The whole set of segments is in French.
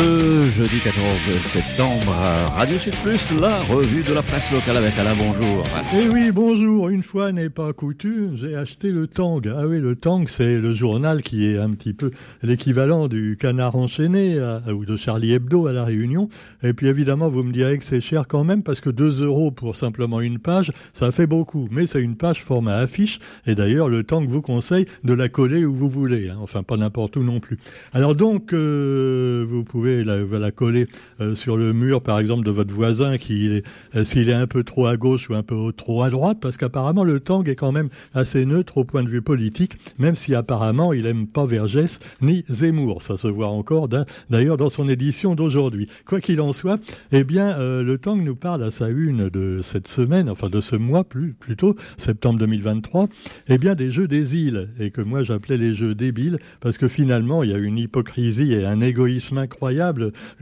Le jeudi 14 septembre, Radio Sud Plus, la revue de la presse locale avec Alain, bonjour. Eh oui, bonjour. Une fois n'est pas coutume, j'ai acheté le Tang. Ah oui, le Tang, c'est le journal qui est un petit peu l'équivalent du Canard enchaîné ou de Charlie Hebdo à La Réunion. Et puis évidemment, vous me direz que c'est cher quand même parce que 2 euros pour simplement une page, ça fait beaucoup. Mais c'est une page format affiche. Et d'ailleurs, le Tang vous conseille de la coller où vous voulez. Hein. Enfin, pas n'importe où non plus. Alors donc, euh, vous pouvez la, la coller euh, sur le mur, par exemple, de votre voisin, euh, s'il est un peu trop à gauche ou un peu trop à droite, parce qu'apparemment le Tang est quand même assez neutre au point de vue politique, même si apparemment il aime pas Vergès ni Zemmour. Ça se voit encore d'ailleurs dans son édition d'aujourd'hui. Quoi qu'il en soit, eh bien, euh, le Tang nous parle à sa une de cette semaine, enfin de ce mois plus plutôt, septembre 2023, eh bien des jeux des îles, et que moi j'appelais les jeux débiles, parce que finalement il y a une hypocrisie et un égoïsme incroyable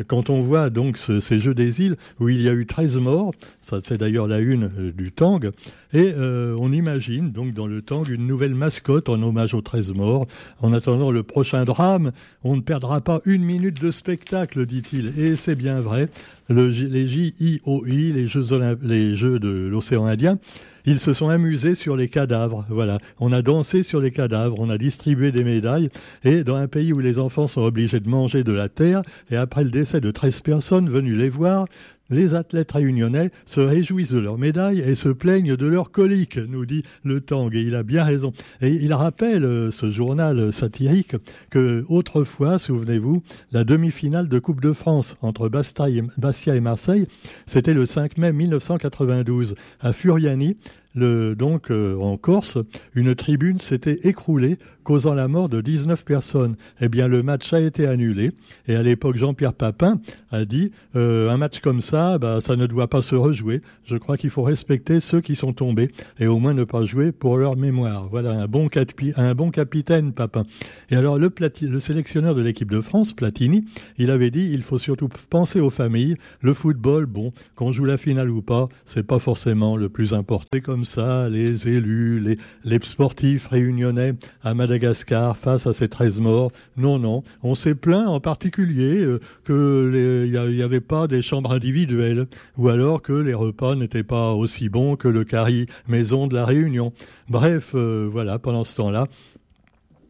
quand on voit donc ces Jeux des îles où il y a eu 13 morts, ça fait d'ailleurs la une euh, du Tang, et euh, on imagine donc dans le Tang une nouvelle mascotte en hommage aux 13 morts. En attendant le prochain drame, on ne perdra pas une minute de spectacle, dit-il, et c'est bien vrai. les JIOI, les Jeux, les Jeux de l'océan Indien, ils se sont amusés sur les cadavres. Voilà, on a dansé sur les cadavres, on a distribué des médailles. Et dans un pays où les enfants sont obligés de manger de la terre, et après le décès de 13 personnes venues les voir, les athlètes réunionnais se réjouissent de leurs médailles et se plaignent de leurs coliques, nous dit le Tang, et il a bien raison. Et il rappelle, euh, ce journal satirique, que autrefois, souvenez-vous, la demi-finale de Coupe de France entre Bastia et Marseille, c'était le 5 mai 1992 à Furiani, donc euh, en Corse, une tribune s'était écroulée, causant la mort de 19 personnes. Eh bien, le match a été annulé. Et à l'époque, Jean-Pierre Papin a dit euh, un match comme ça, bah, ça ne doit pas se rejouer. Je crois qu'il faut respecter ceux qui sont tombés et au moins ne pas jouer pour leur mémoire. Voilà un bon, capitaine, Papin. Et alors, le, le sélectionneur de l'équipe de France, Platini, il avait dit il faut surtout penser aux familles. Le football, bon, qu'on joue la finale ou pas, c'est pas forcément le plus important. Ça, les élus, les, sportifs réunionnais à Madagascar face à ces 13 morts. Non, non. On s'est plaint en particulier euh, qu'il n'y avait pas des chambres individuelles ou alors que les repas n'étaient pas aussi bons que le carry maison de la Réunion. Bref, euh, voilà, pendant ce temps-là,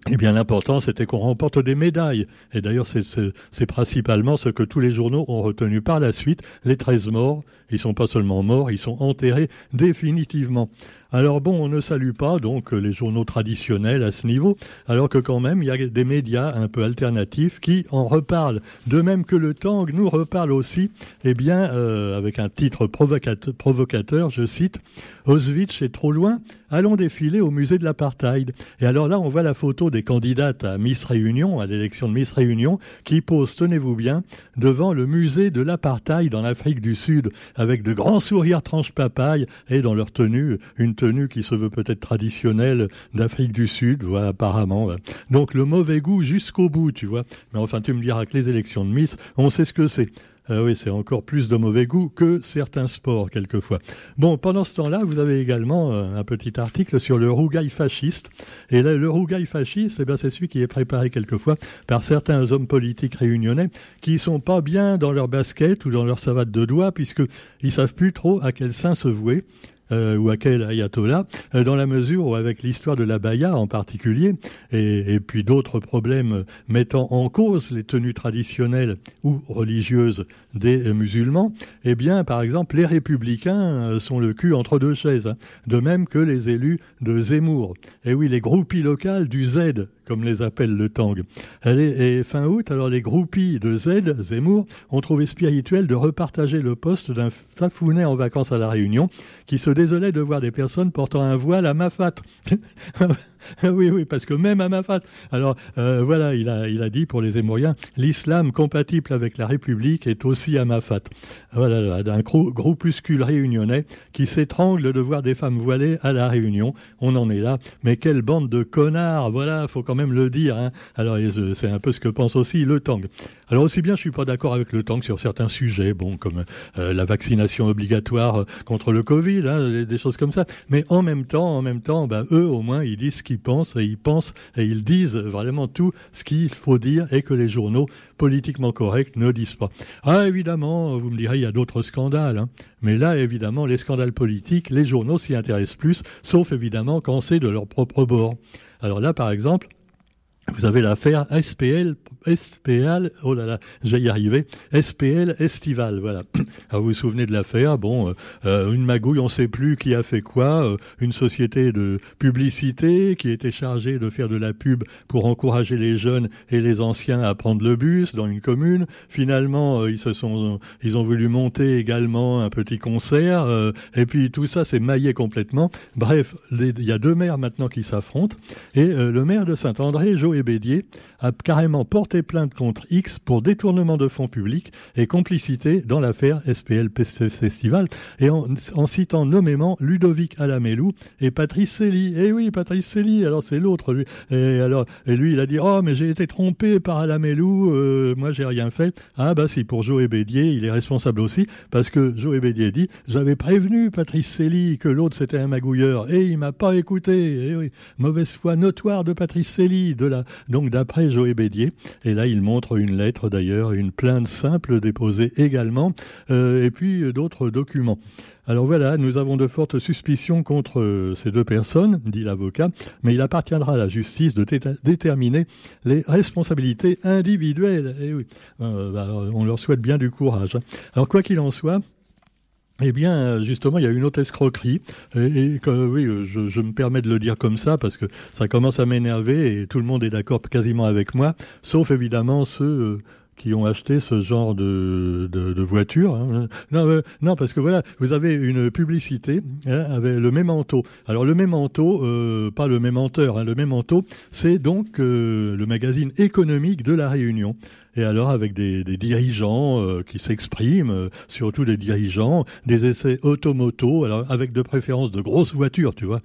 eh bien, l'important, c'était qu'on remporte des médailles. Et d'ailleurs, c'est principalement ce que tous les journaux ont retenu par la suite. Les 13 morts, ils sont pas seulement morts, ils sont enterrés définitivement. Alors bon, on ne salue pas donc les journaux traditionnels à ce niveau, alors que quand même il y a des médias un peu alternatifs qui en reparlent. De même que le Tang nous reparle aussi, eh bien euh, avec un titre provocateur, provocateur, je cite, Auschwitz est trop loin, allons défiler au musée de l'apartheid. Et alors là, on voit la photo des candidates à Miss Réunion, à l'élection de Miss Réunion, qui posent, tenez-vous bien, devant le musée de l'apartheid en Afrique du Sud, avec de grands sourires tranche papaye et dans leur tenue, une tenue qui se veut peut-être traditionnelle d'Afrique du Sud, voilà, apparemment. Donc le mauvais goût jusqu'au bout, tu vois. Mais enfin, tu me diras que les élections de Miss, on sait ce que c'est. Ah oui, c'est encore plus de mauvais goût que certains sports, quelquefois. Bon, pendant ce temps-là, vous avez également euh, un petit article sur le rougail fasciste. Et là, le rougail fasciste, eh c'est celui qui est préparé quelquefois par certains hommes politiques réunionnais qui sont pas bien dans leur basket ou dans leur savate de doigts, puisqu'ils savent plus trop à quel sein se vouer. Euh, ou à quel ayatollah, euh, dans la mesure où avec l'histoire de la baya en particulier, et, puis d'autres problèmes mettant en cause les tenues traditionnelles ou religieuses des musulmans, eh bien, par exemple, les républicains euh, sont le cul entre deux chaises, hein. de même que les élus de Zemmour. Et oui, les groupies locales du Z, comme les appelle le Tang. Et fin août, alors les groupies de Z, Zemmour, ont trouvé spirituel de repartager le poste d'un fafounet en vacances à La Réunion, qui se désolait de voir des personnes portant un voile à Mafat. oui, oui, parce que même à Mafat. Alors euh, voilà, il a, il a dit pour les Émouriens, l'islam compatible avec la République est aussi à Mafat. Voilà, d'un groupuscule réunionnais qui s'étrangle de voir des femmes voilées à la Réunion. On en est là. Mais quelle bande de connards Voilà, faut quand même le dire. Hein. Alors c'est un peu ce que pense aussi le Tang. Alors aussi bien, je suis pas d'accord avec le Tang sur certains sujets, bon, comme euh, la vaccination obligatoire contre le Covid, hein, des, choses comme ça. Mais en même temps, en même temps, bah, eux au moins, ils disent ce qu'ils pensent et ils pensent et ils disent vraiment tout ce qu'il faut dire et que les journaux politiquement corrects ne disent pas. Ah, évidemment, vous me direz, il y a d'autres scandales. Hein. Mais là, évidemment, les scandales politiques, les journaux s'y intéressent plus, sauf évidemment quand c'est de leur propre bord. Alors là, par exemple, vous avez l'affaire SPL, SPL, oh là là, j'ai y arriver, SPL Estival, voilà. Alors vous vous souvenez de l'affaire, bon, euh, euh, une magouille, on ne sait plus qui a fait quoi, euh, une société de publicité qui était chargée de faire de la pub pour encourager les jeunes et les anciens à prendre le bus dans une commune. Finalement, ils se sont, ils ont voulu monter également un petit concert, et puis tout ça s'est maillé complètement. Bref, il y a deux maires maintenant qui s'affrontent, et le maire de Saint-André, Joe Bédier a carrément porté plainte contre X pour détournement de fonds publics et complicité dans l'affaire SPL Festival et en, citant nommément Ludovic Alamelou et Patrice Cély. Eh oui, Patrice Cély, alors c'est l'autre lui. Et alors et lui il a dit "Oh mais j'ai été trompé par Alamelou, euh, moi j'ai rien fait." Ah bah si pour Joe Bédier, il est responsable aussi parce que Joe Bédier dit "J'avais prévenu Patrice Cély que l'autre c'était un magouilleur et il m'a pas écouté." Eh oui, mauvaise foi notoire de Patrice Cély de la donc d'après Joé Bédier. Et là, il montre une lettre d'ailleurs, une plainte simple déposée également, euh, et puis euh, d'autres documents. Alors voilà, nous avons de fortes suspicions contre euh, ces deux personnes, dit l'avocat, mais il appartiendra à la justice de déterminer les responsabilités individuelles. Et eh oui, bah, on leur souhaite bien du courage. Alors quoi qu'il en soit, eh bien, justement, il y a une autre escroquerie. Et, oui, je, me permets de le dire comme ça parce que ça commence à m'énerver et tout le monde est d'accord quasiment avec moi, sauf évidemment ceux qui ont acheté ce genre de, de, voiture. Hein. Non, euh, non, parce que voilà, vous avez une publicité hein, avec le mémento. Alors le mémento, euh, pas le mémenteur, hein, le mémento, c'est donc le magazine économique de la Réunion et alors avec des, dirigeants euh, qui s'expriment, euh, surtout des dirigeants, des essais automoto, alors avec de préférence de grosses voitures, tu vois,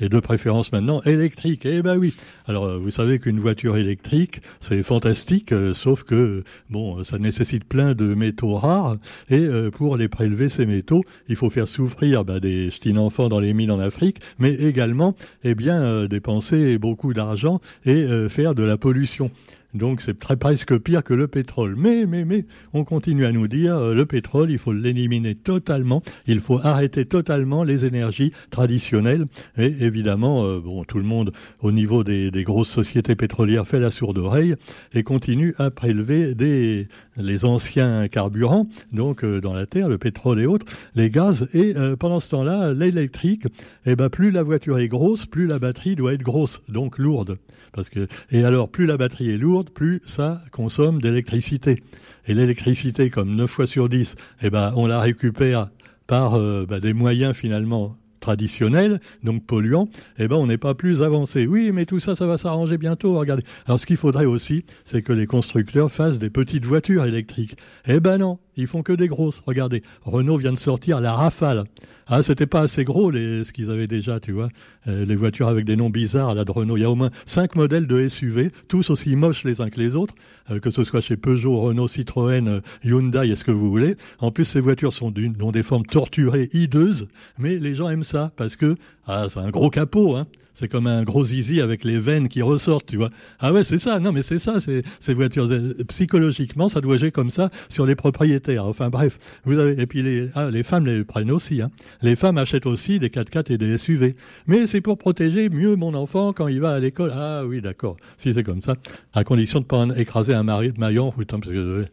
et de préférence maintenant électriques. Eh ben oui. Alors euh, vous savez qu'une voiture électrique, c'est fantastique, sauf que bon, ça nécessite plein de métaux rares et pour les prélever ces métaux, il faut faire souffrir bah, des ch'tines enfants dans les mines en Afrique, mais également, eh bien, dépenser beaucoup d'argent et faire de la pollution. Donc c'est très presque pire que le pétrole. Mais, mais, mais, on continue à nous dire, euh, le pétrole, il faut l'éliminer totalement, il faut arrêter totalement les énergies traditionnelles. Et évidemment, euh, bon, tout le monde, au niveau des, grosses sociétés pétrolières, fait la sourde oreille et continue à prélever des, les anciens carburants, donc euh, dans la terre, le pétrole et autres, les gaz. Et pendant ce temps-là, l'électrique, eh ben, plus la voiture est grosse, plus la batterie doit être grosse, donc lourde. Parce que, et alors, plus la batterie est lourde, plus ça consomme d'électricité. Et l'électricité, comme 9 fois sur 10, eh ben, on la récupère par euh, bah, des moyens finalement traditionnels, donc polluants, eh ben on n'est pas plus avancé. Oui, mais tout ça, ça va s'arranger bientôt. Regardez. Alors ce qu'il faudrait aussi, c'est que les constructeurs fassent des petites voitures électriques. Eh ben non, ils font que des grosses. Regardez, Renault vient de sortir la Rafale. Ah, c'était pas assez gros les, ce qu'ils avaient déjà, tu vois. Euh, les voitures avec des noms bizarres là de Renault. Il y a au moins cinq modèles de SUV, tous aussi moches les uns que les autres, que ce soit chez Peugeot, Renault, Citroën, euh, Hyundai, est-ce que vous voulez. En plus, ces voitures sont ont des formes torturées, hideuses, mais les gens aiment ça parce que ah, c'est un gros capot, hein. C'est comme un gros zizi avec les veines qui ressortent, tu vois. Ah ouais, c'est ça. Non, mais c'est ça. Ces voitures psychologiquement, ça doit jouer comme ça sur les propriétaires. Enfin bref, vous avez et puis les ah, les femmes les prennent aussi. Hein. Les femmes achètent aussi des 4x4 et des SUV. Mais c'est pour protéger mieux mon enfant quand il va à l'école. Ah oui, d'accord. Si c'est comme ça, à condition de pas écraser un mari de maillon, que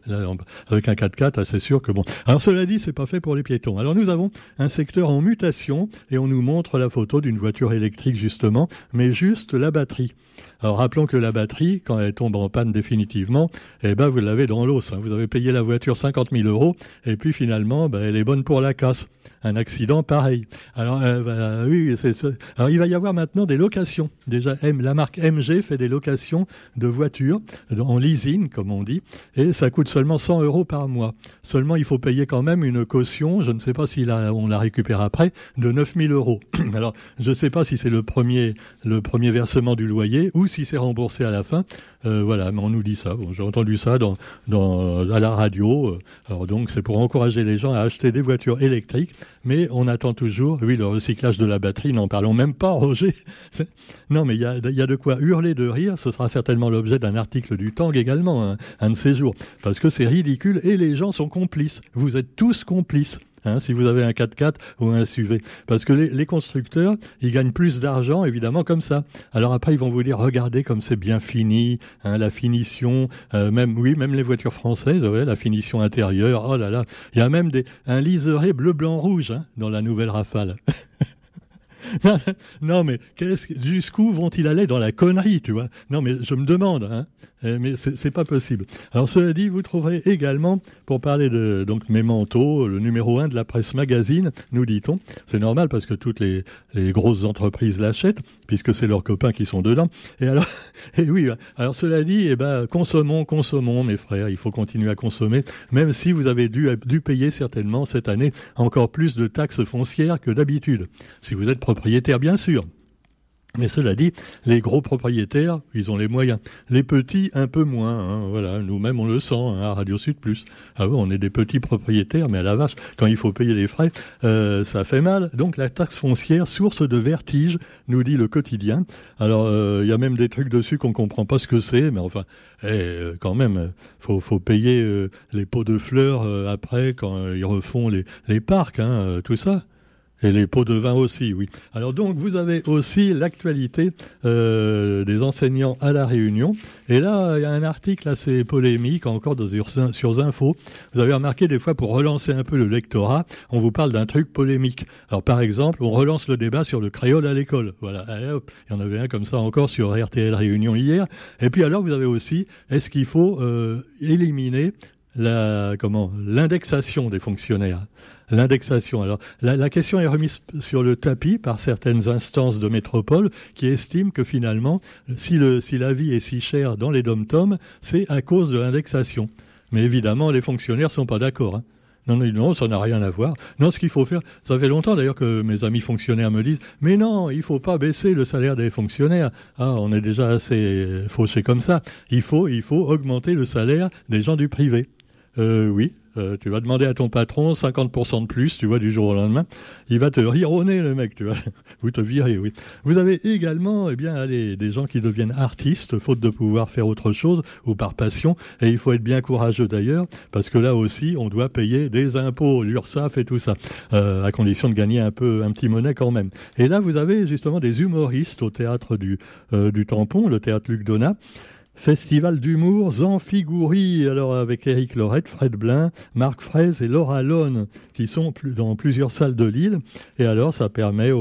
avec un 4x4, ah, c'est sûr que bon. Alors cela dit, c'est pas fait pour les piétons. Alors nous avons un secteur en mutation et on nous montre la photo d'une voiture électrique justement mais juste la batterie. Alors rappelons que la batterie, quand elle tombe en panne définitivement, eh ben vous l'avez dans l'os. Hein. Vous avez payé la voiture 50 000 euros et puis finalement, ben, elle est bonne pour la casse. Un accident pareil. Alors euh, oui, c'est Alors il va y avoir maintenant des locations. Déjà, la marque MG fait des locations de voitures en leasing, comme on dit, et ça coûte seulement 100 euros par mois. Seulement, il faut payer quand même une caution. Je ne sais pas si on la récupère après de 9 000 euros. Alors je ne sais pas si c'est le premier, le premier versement du loyer ou si c'est remboursé à la fin. Euh, voilà, mais on nous dit ça. J'ai entendu ça dans, à la radio. Euh, alors donc, c'est pour encourager les gens à acheter des voitures électriques, mais on attend toujours, oui, le recyclage de la batterie, n'en parlons même pas, Roger. non, mais il y a, y a, de quoi hurler de rire. Ce sera certainement l'objet d'un article du Tang également, hein, un de ces jours, parce que c'est ridicule et les gens sont complices. Vous êtes tous complices. Hein, si vous avez un 4x4 ou un SUV. Parce que les, constructeurs, ils gagnent plus d'argent, évidemment, comme ça. Alors après, ils vont vous dire, regardez comme c'est bien fini, hein, la finition, euh, même, oui, même les voitures françaises, la finition intérieure, oh là là. Il y a même des, un liseré bleu, blanc, rouge hein, dans la nouvelle Rafale. non, mais jusqu'où vont-ils aller dans la connerie, tu vois? Non, mais je me demande, hein eh, mais c'est pas possible. Alors cela dit, vous trouverez également, pour parler de donc mes manteaux, le numéro 1 de la presse magazine, nous dit-on. C'est normal parce que toutes les, grosses entreprises l'achètent, puisque c'est leurs copains qui sont dedans. Et alors, et oui, alors cela dit, eh ben, consommons, consommons, mes frères. Il faut continuer à consommer, même si vous avez dû, dû payer certainement cette année encore plus de taxes foncières que d'habitude. Si vous êtes bien sûr. Mais cela dit, les gros propriétaires, ils ont les moyens. Les petits, un peu moins. Hein, voilà, nous-mêmes, on le sent hein, à Radio Sud Plus. Ah bon, on est des petits propriétaires, mais à la vache, quand il faut payer les frais, euh, ça fait mal. Donc la taxe foncière, source de vertige, nous dit le quotidien. Alors, euh, il y a même des trucs dessus qu'on comprend pas ce que c'est, mais enfin, eh, euh, quand même, faut, faut payer les pots de fleurs après quand ils refont les, les parcs, hein, tout ça. Et les pots de vin aussi, oui. Alors donc, vous avez aussi l'actualité euh, des enseignants à la Réunion. Et là, il y a un article assez polémique, encore dans, sur, Info. Vous avez remarqué, des fois, pour relancer un peu le lectorat, on vous parle d'un truc polémique. Alors, par exemple, on relance le débat sur le créole à l'école. Voilà, il y en avait un comme ça encore sur RTL Réunion hier. Et puis alors, vous avez aussi, est-ce qu'il faut euh, éliminer la comment l'indexation des fonctionnaires? L'indexation. Alors, la, question est remise sur le tapis par certaines instances de métropole qui estiment que finalement, si, le, si la vie est si chère dans les dom-toms, c'est à cause de l'indexation. Mais évidemment, les fonctionnaires sont pas d'accord. Hein. Non, non, ça n'a rien à voir. Non, ce qu'il faut faire, ça fait longtemps d'ailleurs que mes amis fonctionnaires me disent, mais non, il faut pas baisser le salaire des fonctionnaires. Ah, on est déjà assez fauché comme ça. Il faut, il faut augmenter le salaire des gens du privé. Euh, oui, euh, tu vas demander à ton patron 50% de plus, tu vois, du jour au lendemain. Il va te rironner, le mec, tu vois. Vous te virez, oui. Vous avez également, eh bien, allez, des gens qui deviennent artistes, faute de pouvoir faire autre chose, ou par passion. Et il faut être bien courageux d'ailleurs, parce que là aussi, on doit payer des impôts, l'URSSAF et tout ça, euh, à condition de gagner un peu, un petit monnaie quand même. Et là, vous avez justement des humoristes au théâtre du, du Tampon, le théâtre Luc Donat. Festival d'humour Zanfigoury, alors avec Eric Lorette, Fred Blin, Marc Fraise et Laura Lone, qui sont dans plusieurs salles de Lille. Et alors, ça permet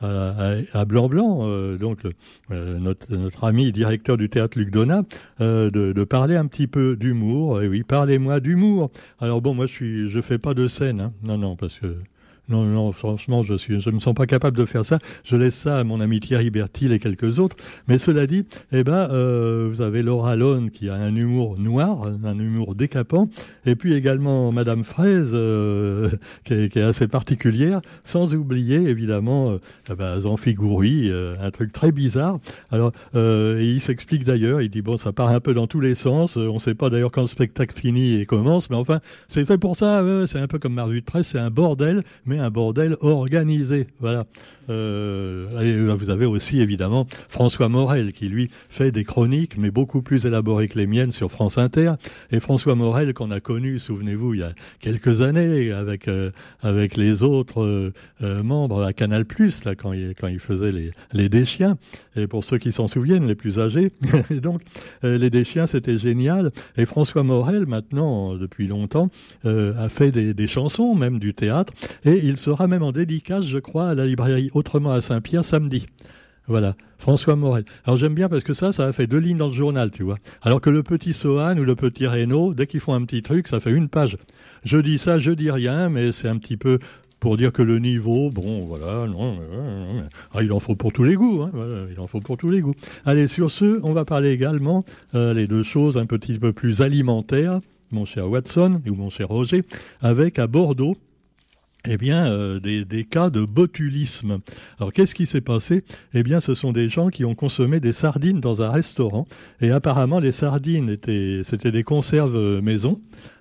à, Blanc Blanc, euh, donc euh, notre, ami directeur du théâtre Luc Donat, euh, de, de, parler un petit peu d'humour. Et oui, parlez-moi d'humour. Alors bon, moi je suis, je fais pas de scène, hein. non, non, parce que non, non, franchement, je suis, je me sens pas capable de faire ça. Je laisse ça à mon ami Thierry Bertil et quelques autres. Mais cela dit, eh ben, euh, vous avez Laura Lone qui a un humour noir, un humour décapant, et puis également Madame Fraise euh, qui, est, assez particulière, sans oublier évidemment euh, ben, euh, un truc très bizarre. Alors, et il s'explique d'ailleurs. Il dit bon, ça part un peu dans tous les sens. On ne sait pas d'ailleurs quand le spectacle finit et commence, mais enfin, c'est fait pour ça. c'est un peu comme ma revue de presse, c'est un bordel, mais un bordel organisé. Voilà. Euh, et vous avez aussi évidemment François Morel qui lui fait des chroniques, mais beaucoup plus élaborées que les miennes sur France Inter. Et François Morel qu'on a connu, souvenez-vous, il y a quelques années avec euh, avec les autres euh, membres à Canal Plus là quand il quand il faisait les les déchiens. Et pour ceux qui s'en souviennent, les plus âgés, donc les déchiens c'était génial. Et François Morel maintenant depuis longtemps a fait des, chansons, même du théâtre, et il sera même en dédicace, je crois, à la librairie autrement à Saint-Pierre samedi. Voilà, François Morel. Alors j'aime bien parce que ça, ça a fait deux lignes dans le journal, tu vois. Alors que le petit Sohan ou le petit Renault, dès qu'ils font un petit truc, ça fait une page. Je dis ça, je dis rien, mais c'est un petit peu pour dire que le niveau, bon, voilà, non, ah, il en faut pour tous les goûts, hein, il en faut pour tous les goûts. Allez, sur ce, on va parler également les deux choses un petit peu plus alimentaires, mon cher Watson ou mon cher Roger, avec à Bordeaux eh bien, des, des, cas de botulisme. Alors, qu'est-ce qui s'est passé? Eh bien, ce sont des gens qui ont consommé des sardines dans un restaurant, et apparemment, les sardines étaient, c'était des conserves maison,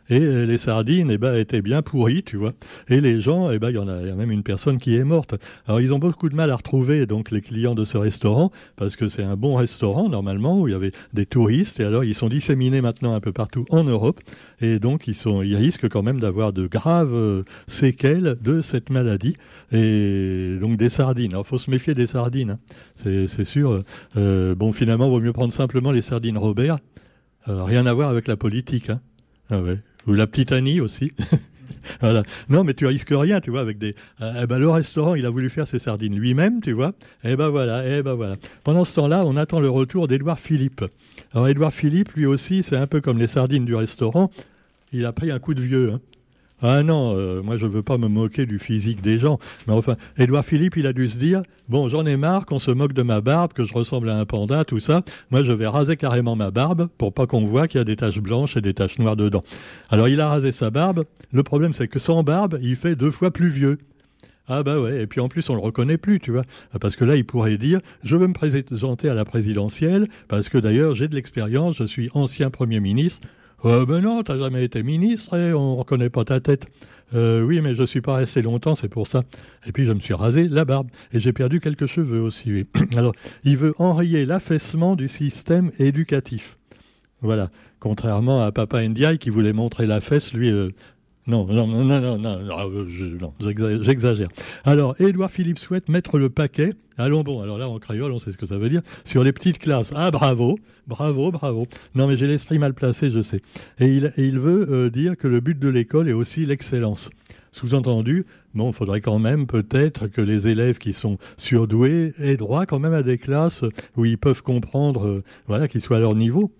et euh, les sardines, eh ben, étaient bien pourries, tu vois. Et les gens, eh ben, il y en a, y a même une personne qui est morte. Alors, ils ont beaucoup de mal à retrouver, donc, les clients de ce restaurant, parce que c'est un bon restaurant, normalement, où il y avait des touristes, et alors, ils sont disséminés maintenant un peu partout en Europe, et donc, ils sont, ils risquent quand même d'avoir de graves euh, séquelles de cette maladie, et donc, des sardines. Alors, faut se méfier des sardines, hein. c'est sûr. Euh, bon, finalement, vaut mieux prendre simplement les sardines Robert, rien à voir avec la politique, hein. Ah ouais. Ou la petite Annie aussi. voilà. Non, mais tu risques rien, tu vois, avec des. Eh ben, le restaurant, il a voulu faire ses sardines lui-même, tu vois. Eh ben voilà, eh ben voilà. Pendant ce temps-là, on attend le retour d'Édouard Philippe. Alors Édouard Philippe, lui aussi, c'est un peu comme les sardines du restaurant. Il a pris un coup de vieux. Hein. Ah non, euh, moi je veux pas me moquer du physique des gens. Mais enfin, Édouard Philippe, il a dû se dire bon, j'en ai marre qu'on se moque de ma barbe, que je ressemble à un panda, tout ça. Moi, je vais raser carrément ma barbe pour pas qu'on voit qu'il y a des taches blanches et des taches noires dedans. Alors, il a rasé sa barbe. Le problème, c'est que sans barbe, il fait deux fois plus vieux. Ah bah ouais, et puis en plus on le reconnaît plus, tu vois, parce que là il pourrait dire je veux me présenter à la présidentielle parce que d'ailleurs j'ai de l'expérience, je suis ancien premier ministre, euh, ben non, t'as jamais été ministre et on reconnaît pas ta tête. Euh, oui, mais je suis pas resté longtemps, c'est pour ça. Et puis je me suis rasé la barbe et j'ai perdu quelques cheveux aussi. Alors, il veut enrayer l'affaissement du système éducatif. Voilà. Contrairement à Papa Ndiaye qui voulait montrer la fesse, lui, euh, non, non, non, non, non, non, j'exagère. Alors, Édouard Philippe souhaite mettre le paquet, allons bon, alors là en créole, on sait ce que ça veut dire, sur les petites classes. Ah, bravo, bravo, bravo. Non, mais j'ai l'esprit mal placé, je sais. Et il, il veut euh, dire que le but de l'école est aussi l'excellence. Sous-entendu, bon, il faudrait quand même peut-être que les élèves qui sont surdoués aient droit quand même à des classes où ils peuvent comprendre, euh, voilà, qu'ils soient à leur niveau.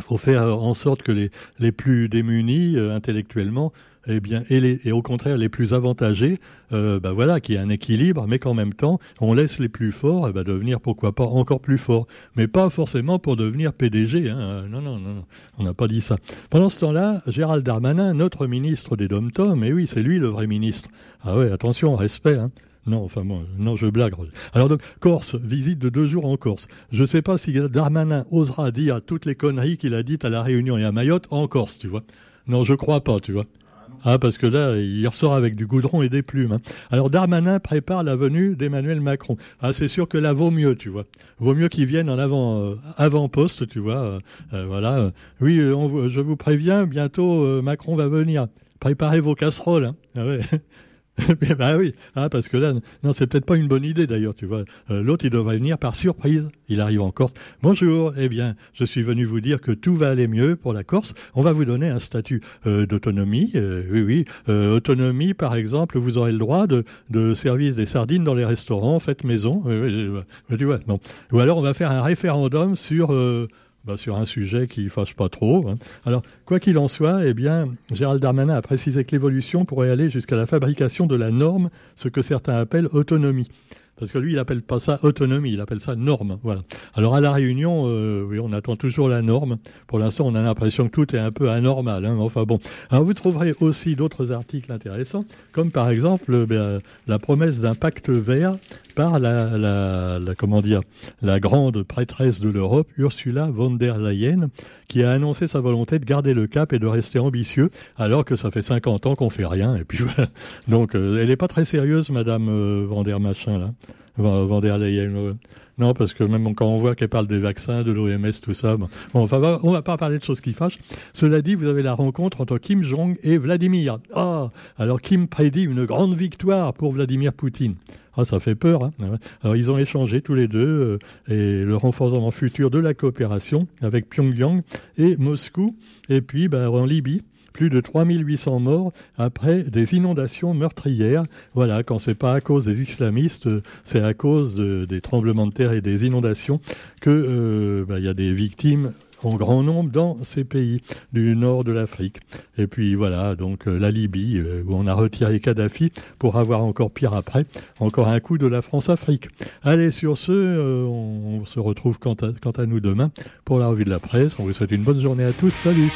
Il faut faire en sorte que les, plus démunis euh, intellectuellement, eh bien, et, les, au contraire les plus avantagés, euh, bah voilà, qu'il y ait un équilibre, mais qu'en même temps, on laisse les plus forts eh ben, devenir pourquoi pas encore plus forts, mais pas forcément pour devenir PDG. Hein. Non, non, non, on n'a pas dit ça. Pendant ce temps-là, Gérald Darmanin, notre ministre des Dom-Tom, et oui, c'est lui le vrai ministre. Ah ouais, attention, respect. Hein. Non, enfin bon, non, je blague. Alors donc, Corse, visite de deux jours en Corse. Je ne sais pas si Darmanin osera dire toutes les conneries qu'il a dites à La Réunion et à Mayotte en Corse, tu vois. Non, je crois pas, tu vois. Ah, parce que là, il ressort avec du goudron et des plumes. Hein. Alors Darmanin prépare la venue d'Emmanuel Macron. Ah, c'est sûr que là, vaut mieux, tu vois. Vaut mieux qu'il vienne en avant, euh, avant-poste, tu vois. Euh, euh, voilà. Oui, je vous préviens, bientôt, Macron va venir. Préparez vos casseroles. Hein. Ah. bah oui, ah, parce que là, non, c'est peut-être pas une bonne idée d'ailleurs, tu vois. Euh, l'autre, il devrait venir par surprise. Il arrive en Corse. Bonjour, eh bien, je suis venu vous dire que tout va aller mieux pour la Corse. On va vous donner un statut euh, d'autonomie. Euh, oui, oui, autonomie, par exemple, vous aurez le droit de, de service des sardines dans les restaurants, faites maison. tu vois. Ou alors, on va faire un référendum sur bah, sur un sujet qui fâche pas trop. Hein. Alors, quoi qu'il en soit, eh bien, Gérald Darmanin a précisé que l'évolution pourrait aller jusqu'à la fabrication de la norme, ce que certains appellent autonomie. Parce que lui, il appelle pas ça autonomie, il appelle ça norme. Voilà. Alors à la Réunion, euh, oui, on attend toujours la norme. Pour l'instant, on a l'impression que tout est un peu anormal. Hein. Enfin bon. Alors vous trouverez aussi d'autres articles intéressants, comme par exemple ben, la promesse d'un pacte vert par la, comment dire, la grande prêtresse de l'Europe, Ursula von der Leyen, qui a annoncé sa volonté de garder le cap et de rester ambitieux, alors que ça fait 50 ans qu'on fait rien. Et puis voilà. Donc, euh, elle n'est pas très sérieuse, Madame euh, der Machin là, Non, parce que même quand on voit qu'elle parle des vaccins, de l'OMS, tout ça, bon, enfin, on va pas parler de choses qui fâchent. Cela dit, vous avez la rencontre entre Kim Jong et Vladimir. Ah, alors Kim prédit une grande victoire pour Vladimir Poutine. Ah, ça fait peur. Hein Alors, ils ont échangé tous les deux euh, et le renforcement futur de la coopération avec Pyongyang et Moscou. Et puis, bah, en Libye, plus de 3800 morts après des inondations meurtrières. Voilà, quand c'est pas à cause des islamistes, c'est à cause des tremblements de terre et des inondations que euh, bah, il y a des victimes en grand nombre dans ces pays du nord de l'Afrique. Et puis voilà, donc euh, la Libye, euh, où on a retiré Kadhafi pour avoir encore pire après, encore un coup de la France-Afrique. Allez, sur ce, on, se retrouve quant à nous demain pour la revue de la presse. On vous souhaite une bonne journée à tous. Salut